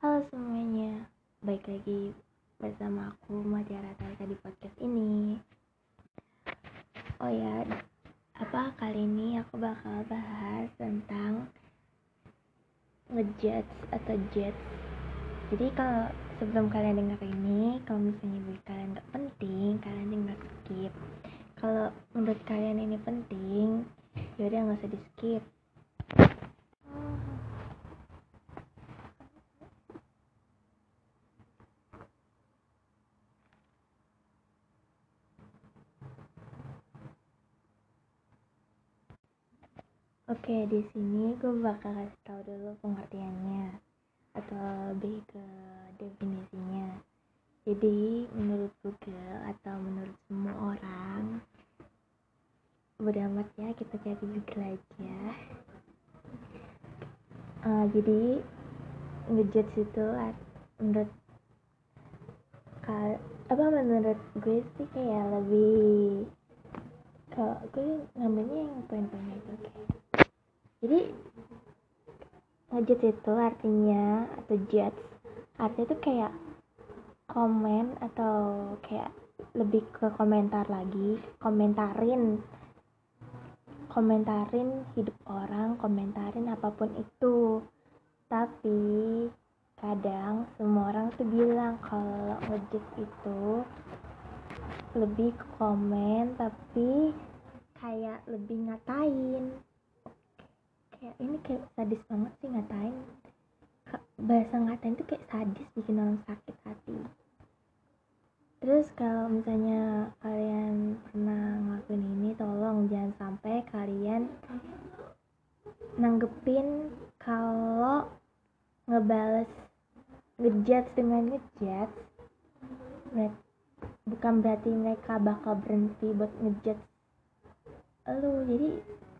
Halo semuanya, baik lagi bersama aku Matiara Talika di podcast ini. Oh ya, apa kali ini aku bakal bahas tentang ngejudge atau judge. Jadi kalau sebelum kalian dengar ini, kalau misalnya bagi kalian nggak penting, kalian tinggal skip. Kalau menurut kalian ini penting, yaudah nggak usah di skip. Oke, di sini gue bakal kasih tahu dulu pengertiannya atau lebih ke definisinya. Jadi, menurut Google atau menurut semua orang, beramat ya kita cari Google aja. Uh, jadi, ngejudge itu menurut apa menurut gue sih kayak lebih kalau gue ngambilnya yang poin-poinnya itu oke jadi ngejudge itu artinya atau judge artinya itu kayak komen atau kayak lebih ke komentar lagi komentarin komentarin hidup orang komentarin apa pun itu. Tapi kadang semua orang tuh bilang kalau ngejudge itu lebih ke komen tapi kayak lebih ngatain kayak ini kayak sadis banget sih ngatain. Bahasa ngatain tuh kayak sadis bikin orang sakit hati. Terus kalau misalnya kalian pernah ngelakuin ini tolong jangan sampai kalian nanggepin kalau ngebales ngejudge dengan ngejudge. Bukan berarti mereka bakal berhenti buat ngejudge lu. Jadi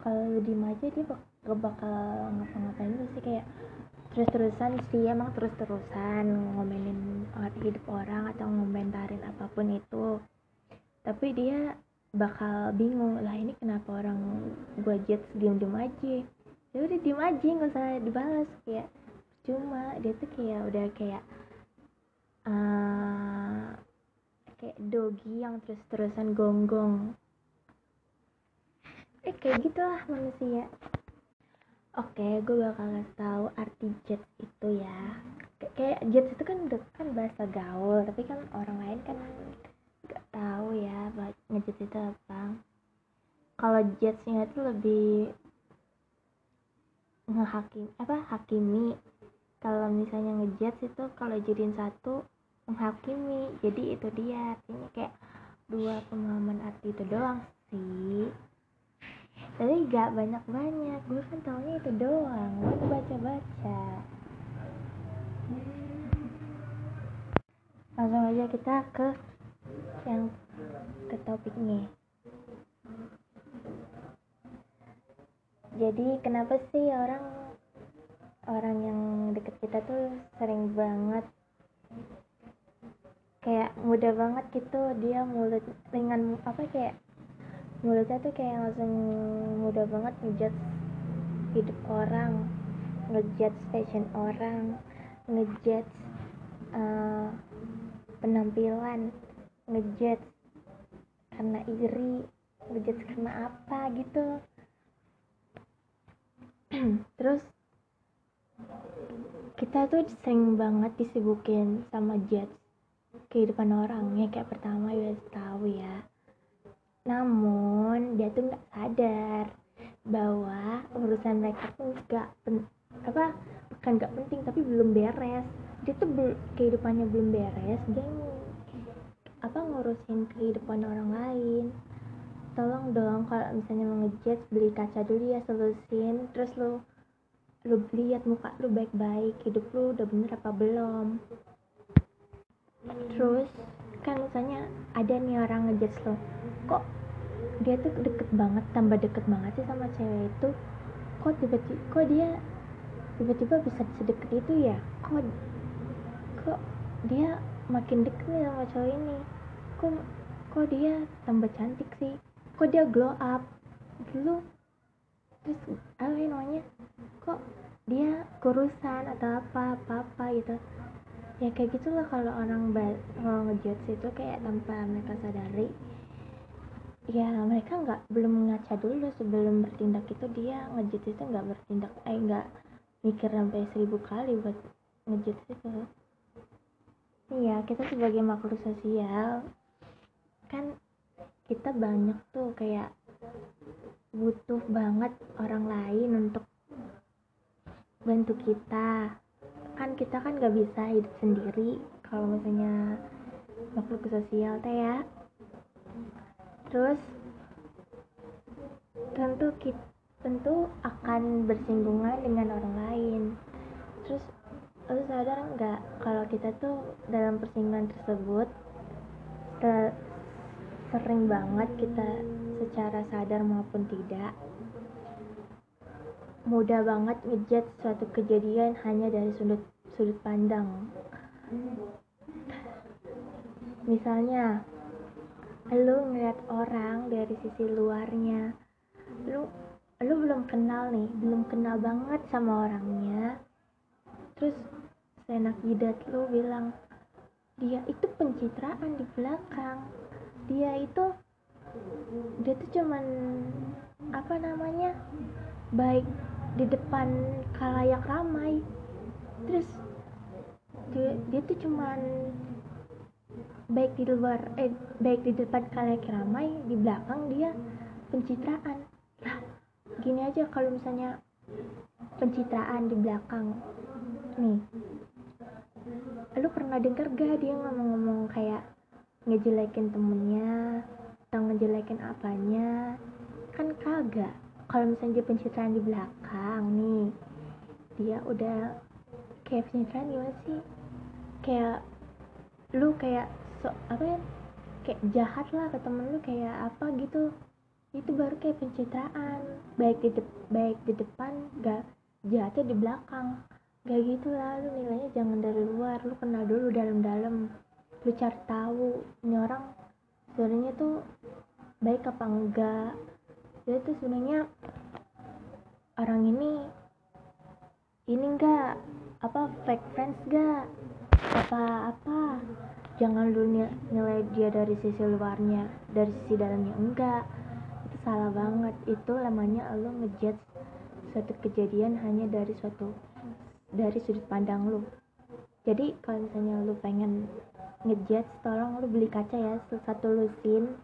kalau lu aja dia bak gak bakal ngapa-ngapain lu sih kayak terus-terusan sih emang terus-terusan ngomenin hidup orang atau ngomentarin apa pun itu. Tapi dia bakal bingung lah ini kenapa orang gua jet diem-diem aja? Ya udah diem aja nggak usah dibalas kayak cuma dia tuh kayak udah kayak uh, kayak dogi yang terus-terusan gonggong. Eh kayak gitulah manusia Oke, gue bakal ngasih tahu arti jet itu ya. Kayak jet itu kan kan bahasa gaul, tapi kan orang lain kan nggak tahu ya ngejet itu apa. Kalau jetsnya itu lebih ngehakim apa hakimi. Kalau misalnya ngejet itu kalau jadiin satu menghakimi. Jadi itu dia artinya kayak dua pemahaman arti itu doang sih tapi gak banyak-banyak. Gue kan taunya itu doang. Gue baca-baca. Langsung aja kita ke yang ke topiknya. Jadi kenapa sih orang orang yang deket kita tuh sering banget kayak mudah banget gitu dia mulut dengan apa kayak mulutnya tuh kayak langsung mudah banget ngejudge hidup orang ngejudge fashion orang ngejudge uh, penampilan ngejudge karena iri ngejudge karena apa gitu. Terus kita tuh sering banget disibukin sama judge kehidupan orang ya kayak pertama ya tahu ya namun dia tuh nggak sadar bahwa urusan mereka tuh nggak apa bukan nggak penting tapi belum beres. Dia tuh be kehidupannya belum beres dia apa ngurusin kehidupan orang lain. Tolong dong kalau misalnya mau ngejet beli kaca dulu ya selusin. Terus lo lu lihat muka lu baik-baik hidup lu udah bener apa belum. Terus kan misalnya ada nih orang ngejudge lo kok dia tuh deket banget tambah deket banget sih sama cewek itu? Kok tiba-tiba kok dia tiba-tiba bisa sedekat itu ya? Kok kok dia makin deket nih sama cowok ini? Kok kok dia tambah cantik sih? Kok dia glow up? Dulu terus apa namanya? Kok dia kurusan atau apa apa apa gitu ya kayak gitulah kalau orang kalau ngejudge itu kayak tanpa mereka sadari. Ya mereka nggak belum ngaca dulu sebelum bertindak itu dia ngejudge itu nggak bertindak eh nggak mikir sampai seribu kali buat ngejudge itu. Iya kita sebagai makhluk sosial kan kita banyak tuh kayak butuh banget orang lain untuk bantu kita kan kita kan gak bisa hidup sendiri kalau misalnya makhluk sosial teh ya. Terus tentu kita tentu akan bersinggungan dengan orang lain. Terus lu sadar nggak kalau kita tuh dalam persinggungan tersebut ter sering banget kita secara sadar maupun tidak mudah banget ngejat suatu kejadian hanya dari sudut sudut pandang. Misalnya lu ngeliat orang dari sisi luarnya. Lu lu belum kenal nih belum kenal banget sama orangnya. Terus senak jidat lu bilang dia itu pencitraan di belakang. Dia itu dia tuh cuman apa namanya baik di depan kalayak ramai. Terus dia, dia tuh cuman baik di luar eh baik di depan kalayak ramai di belakang dia pencitraan. Lah gini aja kalau misalnya pencitraan di belakang nih. Lu pernah denger gak dia ngomong-ngomong kayak ngejelekin temennya atau ngejelekin apanya? Kan kagak. Kalau misalnya dia pencitraan di belakang nih dia udah kayak pencitraan gimana sih kayak lu kayak so apa ya kayak jahat lah ke temen lu kayak apa gitu. Itu baru kayak pencitraan. Baik di de baik di depan gak jatuh di belakang. Gak gitu lah lu nilainya jangan dari luar. Lu kenal dulu dalam-dalam. Lu cari tahu ini orang sebenarnya tuh baik apa enggak dia tuh sebenarnya orang ini ini enggak apa fake friends gak apa apa jangan lu nilai dia dari sisi luarnya dari sisi dalamnya. Enggak. Salah banget. Itu namanya lo ngejudge suatu kejadian hanya dari suatu dari sudut pandang lo jadi kalau misalnya lo pengen ngejudge tolong lo beli kaca ya satu lusin.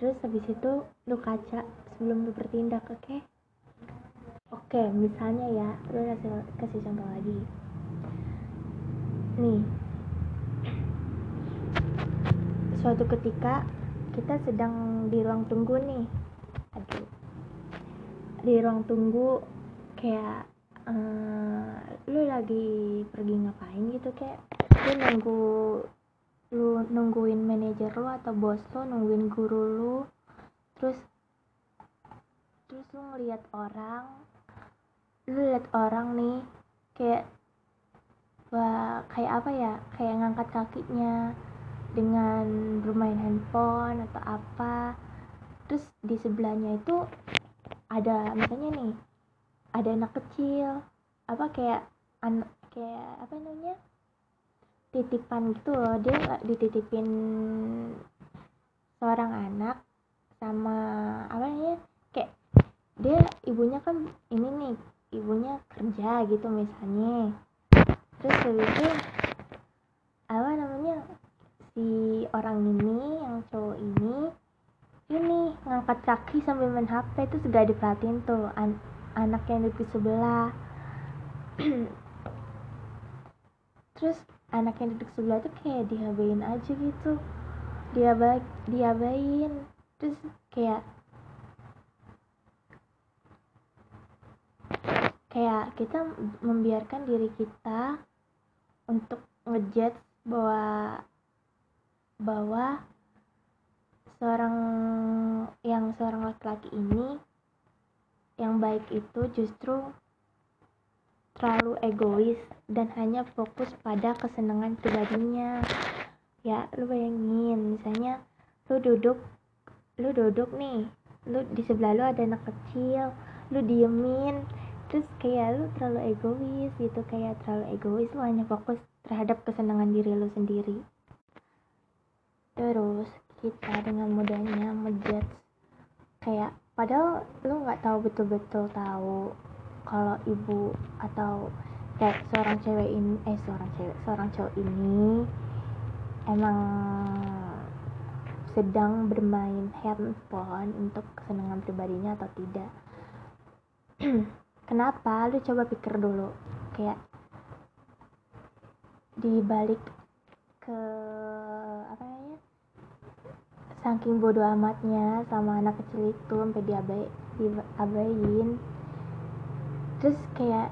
Terus habis itu lo kaca sebelum lo bertindak oke? Okay? oke okay, misalnya ya lo kasih kasih contoh lagi nih. Suatu ketika kita sedang di ruang tunggu nih. Aduh. Di ruang tunggu kayak uh, lu lagi pergi ngapain gitu kayak lu nunggu lu nungguin manajer lu atau bos lu nungguin guru lu. Terus terus lu ngeliat orang lu liat orang nih kayak kayak apa ya? Kayak ngangkat kakinya dengan bermain handphone atau apa. Terus di sebelahnya itu ada misalnya nih ada anak kecil apa kayak an kayak apa namanya? Titipan gitu loh. Dia dititipin seorang anak sama apa namanya? Kayak dia ibunya kan ini nih ibunya kerja gitu misalnya terus habis itu apa namanya si orang ini yang cowok ini ini ngangkat kaki sambil main HP itu gak diperhatiin tuh an anak yang di sebelah. Terus anak yang duduk sebelah tuh kayak diabain aja gitu. Dia baik diabain terus kayak kayak kita membiarkan diri kita untuk ngejudge bahwa bahwa seorang yang seorang laki-laki ini yang baik itu justru terlalu egois dan hanya fokus pada kesenangan pribadinya. Ya lu bayangin misalnya lu duduk lu duduk nih lu di sebelah lu ada anak kecil lu diemin terus kayak lu terlalu egois gitu kayak terlalu egois lu hanya fokus terhadap kesenangan diri lu sendiri. Terus kita dengan mudahnya ngejudge kayak padahal lu nggak tahu betul-betul tahu kalau ibu atau kayak seorang cewek ini eh seorang cewek seorang cowok ini emang sedang bermain handphone untuk kesenangan pribadinya atau tidak kenapa? Lu coba pikir dulu. Kayak di balik ke apa namanya? Saking bodoh amatnya sama anak kecil itu sampai diabai diabain. Terus kayak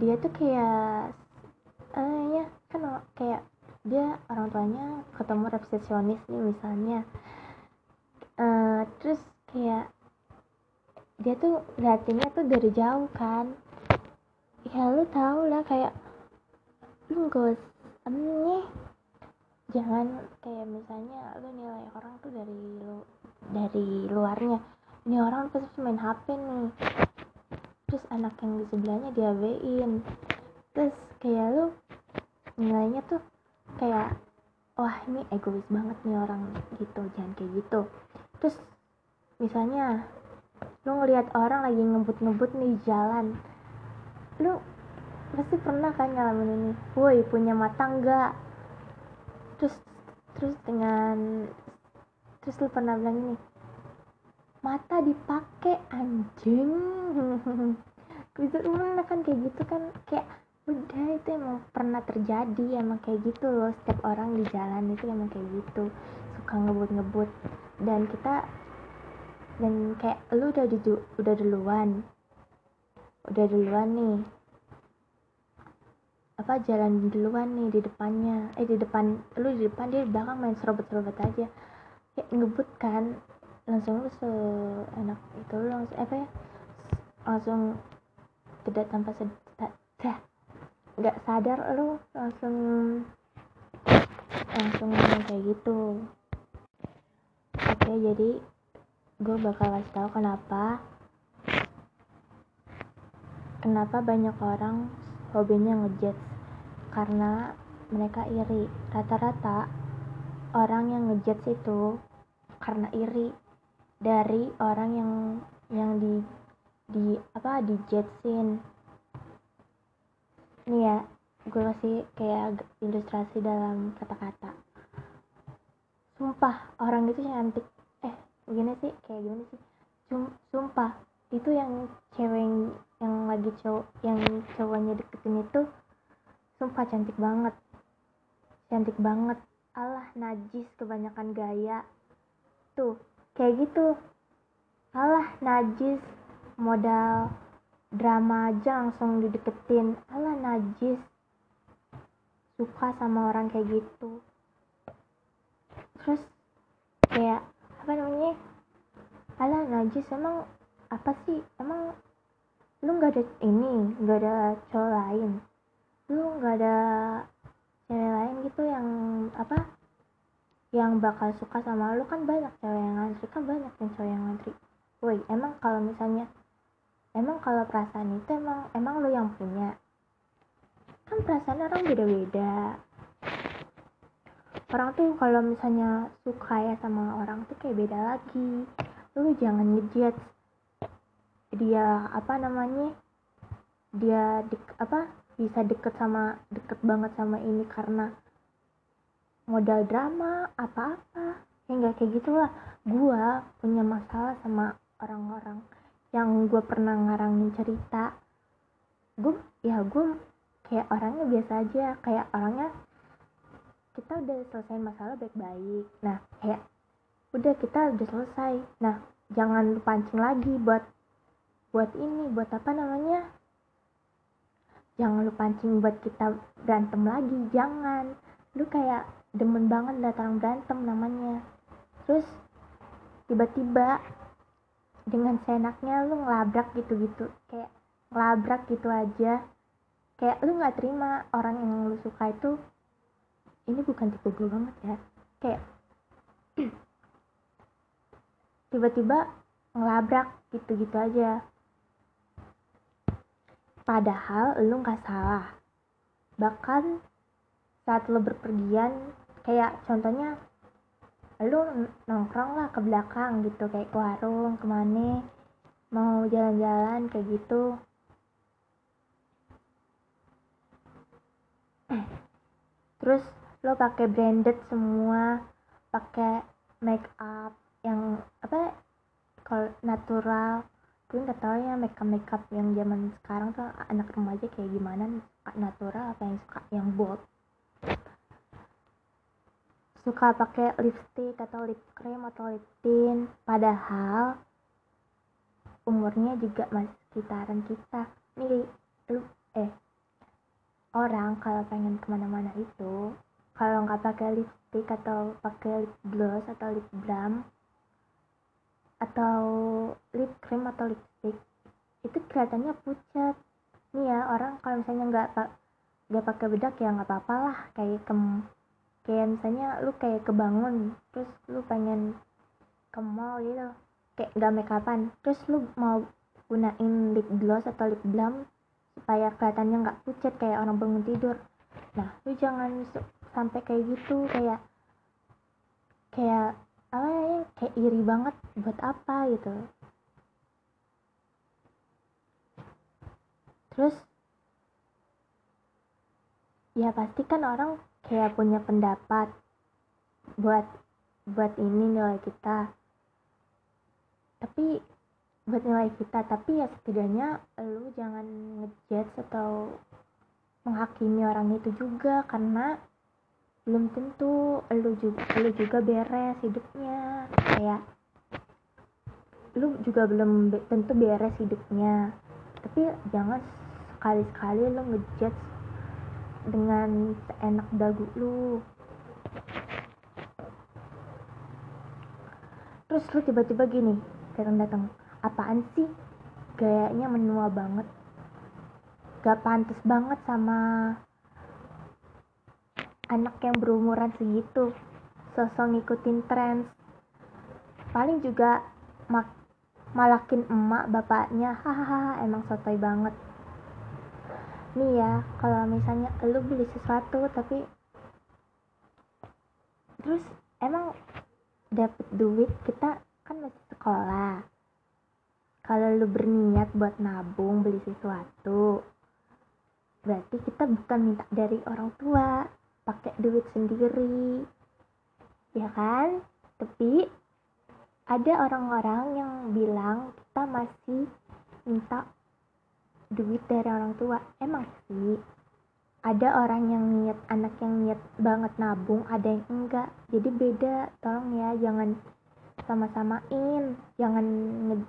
dia tuh kayak eh ya kan kayak dia orang tuanya ketemu resepsionis nih misalnya uh, terus kayak dia tuh liatinnya tuh dari jauh kan. Ya lu tau lah kayak lu gak usah jangan kayak misalnya lu nilai orang tuh dari lu dari luarnya. Ini orang pasti main HP nih. Terus anak yang di sebelahnya diabein. Terus kayak lu nilainya tuh kayak wah ini egois banget nih orang gitu. Jangan kayak gitu terus misalnya lu ngelihat orang lagi ngebut-ngebut nih jalan lu pasti pernah kan ngalamin ini? Woi punya mata enggak terus terus dengan terus lu pernah bilang ini mata dipakai anjing. Bisa umum kan kayak gitu kan kayak udah itu emang pernah terjadi emang kayak gitu loh. Setiap orang di jalan itu emang kayak gitu suka ngebut-ngebut dan kita dan kayak lu udah di udah duluan. Udah duluan nih. Apa jalan duluan nih di depannya. Eh di depan lu di depan dia di belakang main serobot-serobot aja. Kayak ngebut kan. Langsung lu seenak itu lu langsung apa ya? Langsung tidak tanpa sedar nggak sadar lu langsung langsung kayak gitu oke jadi gue bakal kasih tahu kenapa kenapa banyak orang hobinya ngejudge. Karena mereka iri. Rata-rata orang yang ngejudge itu karena iri dari orang yang yang di di apa di jetsin nih ya gue kasih kayak ilustrasi dalam kata-kata sumpah orang itu cantik. Eh gimana sih kayak gimana sih. Sumpah itu yang cewek yang lagi cowok yang cowoknya deketin itu sumpah cantik banget. Cantik banget. Allah najis kebanyakan gaya. Tuh kayak gitu. Allah najis. Modal drama aja langsung dideketin. Allah najis. Suka sama orang kayak gitu terus kayak apa namanya Allah najis emang apa sih? Emang lu nggak ada ini nggak ada cowok lain? Lu nggak ada cewek lain gitu yang apa yang bakal suka sama lu? Kan banyak cewek yang ngantri kan banyak yang cewek yang ngantri. Woi emang kalau misalnya emang kalau perasaan itu emang emang lu yang punya? Kan perasaan orang beda-beda orang tuh kalau misalnya suka ya sama orang tuh kayak beda lagi. Lu jangan ngejudge dia apa namanya dia di, apa bisa deket sama deket banget sama ini karena modal drama apa-apa. Ya nggak kayak gitulah. Gue punya masalah sama orang-orang yang gue pernah ngarangin cerita. Gue ya gue kayak orangnya biasa aja. Kayak orangnya kita udah selesai masalah baik-baik. Nah kayak udah kita udah selesai. Nah jangan pancing lagi buat buat ini buat apa namanya? Jangan lu pancing buat kita berantem lagi jangan. Lu kayak demen banget liat orang berantem namanya. Terus tiba-tiba dengan senaknya lu ngelabrak gitu-gitu. Kayak ngelabrak gitu aja. Kayak lu nggak terima orang yang lu suka itu ini bukan tipe gue banget ya. Kayak tiba-tiba ngelabrak gitu-gitu aja. Padahal lu nggak salah. Bahkan saat lu berpergian kayak contohnya lu nongkrong lah ke belakang gitu kayak ke warung ke mana mau jalan-jalan kayak gitu. Terus lo pakai branded semua pakai make up yang apa kalau natural gue nggak tahu ya makeup makeup yang zaman sekarang tuh anak remaja kayak gimana nih natural apa yang suka yang bold? Suka pakai lipstick atau lip cream atau lip tint padahal umurnya juga masih sekitaran kita. Nih lu eh orang kalau pengen ke mana-mana itu kalau nggak pakai lipstick atau pakai lip gloss atau lip balm atau lip cream atau lipstick itu kelihatannya pucat. Nih ya orang kalau misalnya nggak nggak pakai bedak ya nggak apa-apa lah kayak kem kayak misalnya lu kayak kebangun terus lu pengen ke mall gitu kayak nggak make upan terus lu mau gunain lip gloss atau lip balm supaya kelihatannya nggak pucat kayak orang bangun tidur. Nah lu jangan sampai kayak gitu kayak kayak apa ya kayak iri banget buat apa gitu. Terus ya pasti kan orang kayak punya pendapat buat buat ini nilai kita. Tapi buat nilai kita tapi ya setidaknya lu jangan ngejudge atau menghakimi orang itu juga karena belum tentu lu juga lu juga beres hidupnya kayak lu juga belum be tentu beres hidupnya. Tapi jangan sekali-sekali lu ngejudge dengan seenak dagu lu. Terus lu tiba-tiba gini datang-datang apaan sih? Gayanya menua banget. Gak pantas banget sama anak yang berumuran segitu sosok ngikutin tren. Paling juga malakin emak bapaknya hahaha emang sotoy banget. Nih ya kalau misalnya lu beli sesuatu tapi terus emang dapet duit kita kan masih sekolah. Kalau lu berniat buat nabung beli sesuatu berarti kita bukan minta dari orang tua pakai duit sendiri. Ya kan? Tapi ada orang-orang yang bilang kita masih minta duit dari orang tua. Emang sih? Ada orang yang niat anak yang niat banget nabung ada yang enggak. Jadi beda tolong ya jangan sama-samain. Jangan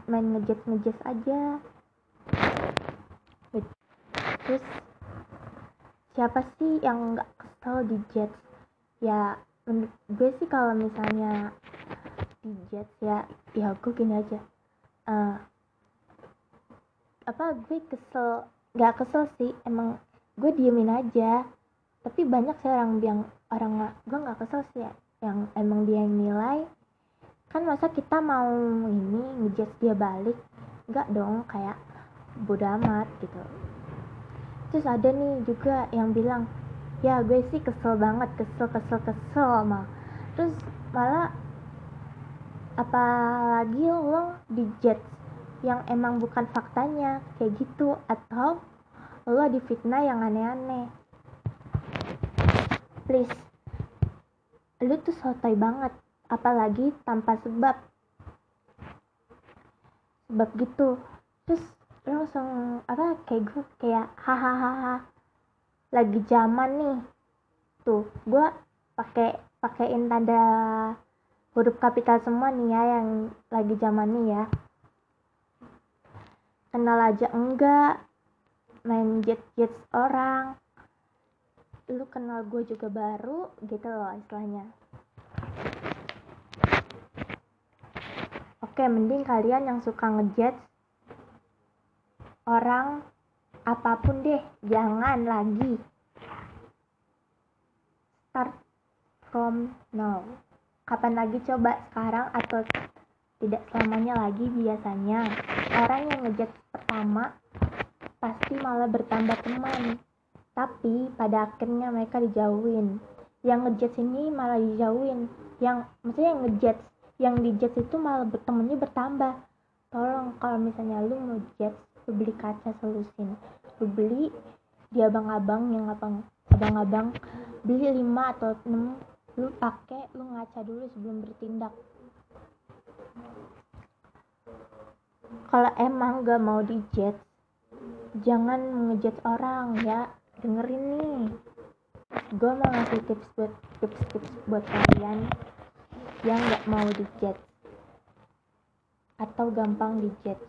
main ngejet ngejet aja. Terus siapa sih yang nggak kesel di jet ya gue sih kalau misalnya di jet ya ya gue gini aja. Uh, apa gue kesel nggak kesel sih emang gue diemin aja. Tapi banyak sih orang yang orang nggak gue nggak kesel sih ya, yang emang dia yang nilai. Kan masa kita mau ini ngejat dia balik? Nggak dong kayak bodo amat gitu terus ada nih juga yang bilang ya gue sih kesel banget kesel kesel kesel mah terus malah apalagi lo di jet yang emang bukan faktanya kayak gitu? Atau lo di fitnah yang aneh-aneh? Please lu tuh sotoy banget apalagi tanpa sebab. Sebab gitu. Terus langsung apa kayak gue kayak hahaha lagi zaman nih. Tuh gue pakai pakein tanda huruf kapital semua nih ya yang lagi zaman nih ya. Kenal aja enggak main jet jet orang lu kenal gue juga baru gitu loh istilahnya. Oke, mending kalian yang suka ngejudge orang apa pun deh, jangan lagi. Start from now. Kapan lagi coba sekarang atau tidak selamanya lagi biasanya orang yang ngejat pertama pasti malah bertambah teman tapi pada akhirnya mereka dijauhin yang ngejat ini malah dijauhin yang maksudnya yang ngejat yang dijat itu malah bertemannya bertambah tolong kalau misalnya lu ngejat lu beli kaca selusin. Lu beli di abang-abang yang abang abang-abang. Beli 5 atau 6 lu pakai lu ngaca dulu sebelum bertindak. Kalau emang gak mau dijet jangan ngejat orang ya. Dengerin nih. Gue mau ngasih tips buat tips-tips buat kalian yang gak mau dijet atau gampang dijet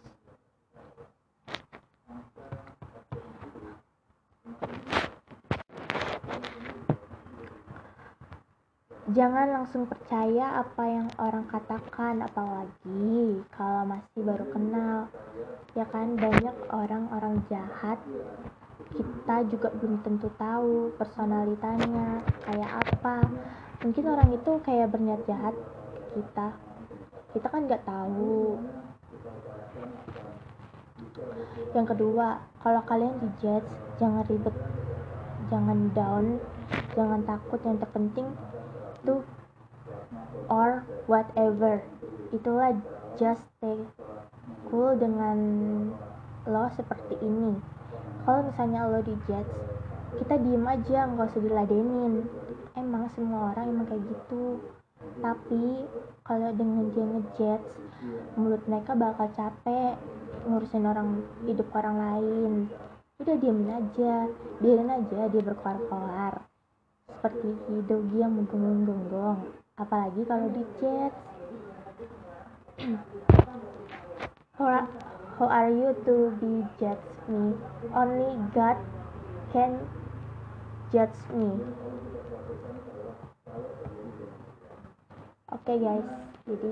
Jangan langsung percaya apa yang orang katakan, apalagi kalau masih baru kenal. Ya kan, banyak orang-orang jahat. Kita juga belum tentu tahu personalitanya kayak apa. Mungkin orang itu kayak berniat jahat kita. Kita kan nggak tahu. Yang kedua, kalau kalian dijudge, jangan ribet, jangan down, jangan takut. Yang terpenting or whatever. Itulah just stay cool dengan lo seperti ini. Kalau misalnya lo dijudge kita diem aja nggak usah diladenin. Emang semua orang emang kayak gitu. Tapi kalau dengan dia ngejudge mulut mereka bakal capek ngurusin orang hidup orang lain. Udah diemin aja biarin aja dia berkoar-koar. Seperti dogi yang menggonggong-gonggong apalagi kalau di chat. How, are you to be judge me? Only God can judge me. Oke okay guys. Jadi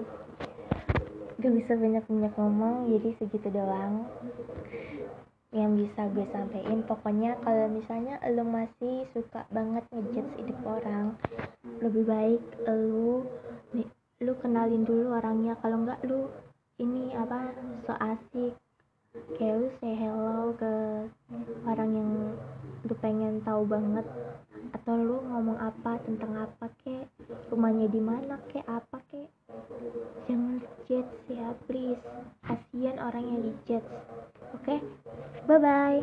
gak bisa banyak-banyak ngomong. Jadi segitu doang yang bisa gue sampein. Pokoknya kalau misalnya lo masih suka banget ngejudge hidup orang lebih baik lu lu kenalin dulu orangnya. Kalau enggak lu ini apa so asik. Kayak lu say hello ke orang yang lu pengen tahu banget. Atau lu ngomong apa tentang apa kek rumahnya di mana kek apa kek. Jangan chat ya please. Kasihan orang yang di chat. Oke? Okay? bye bye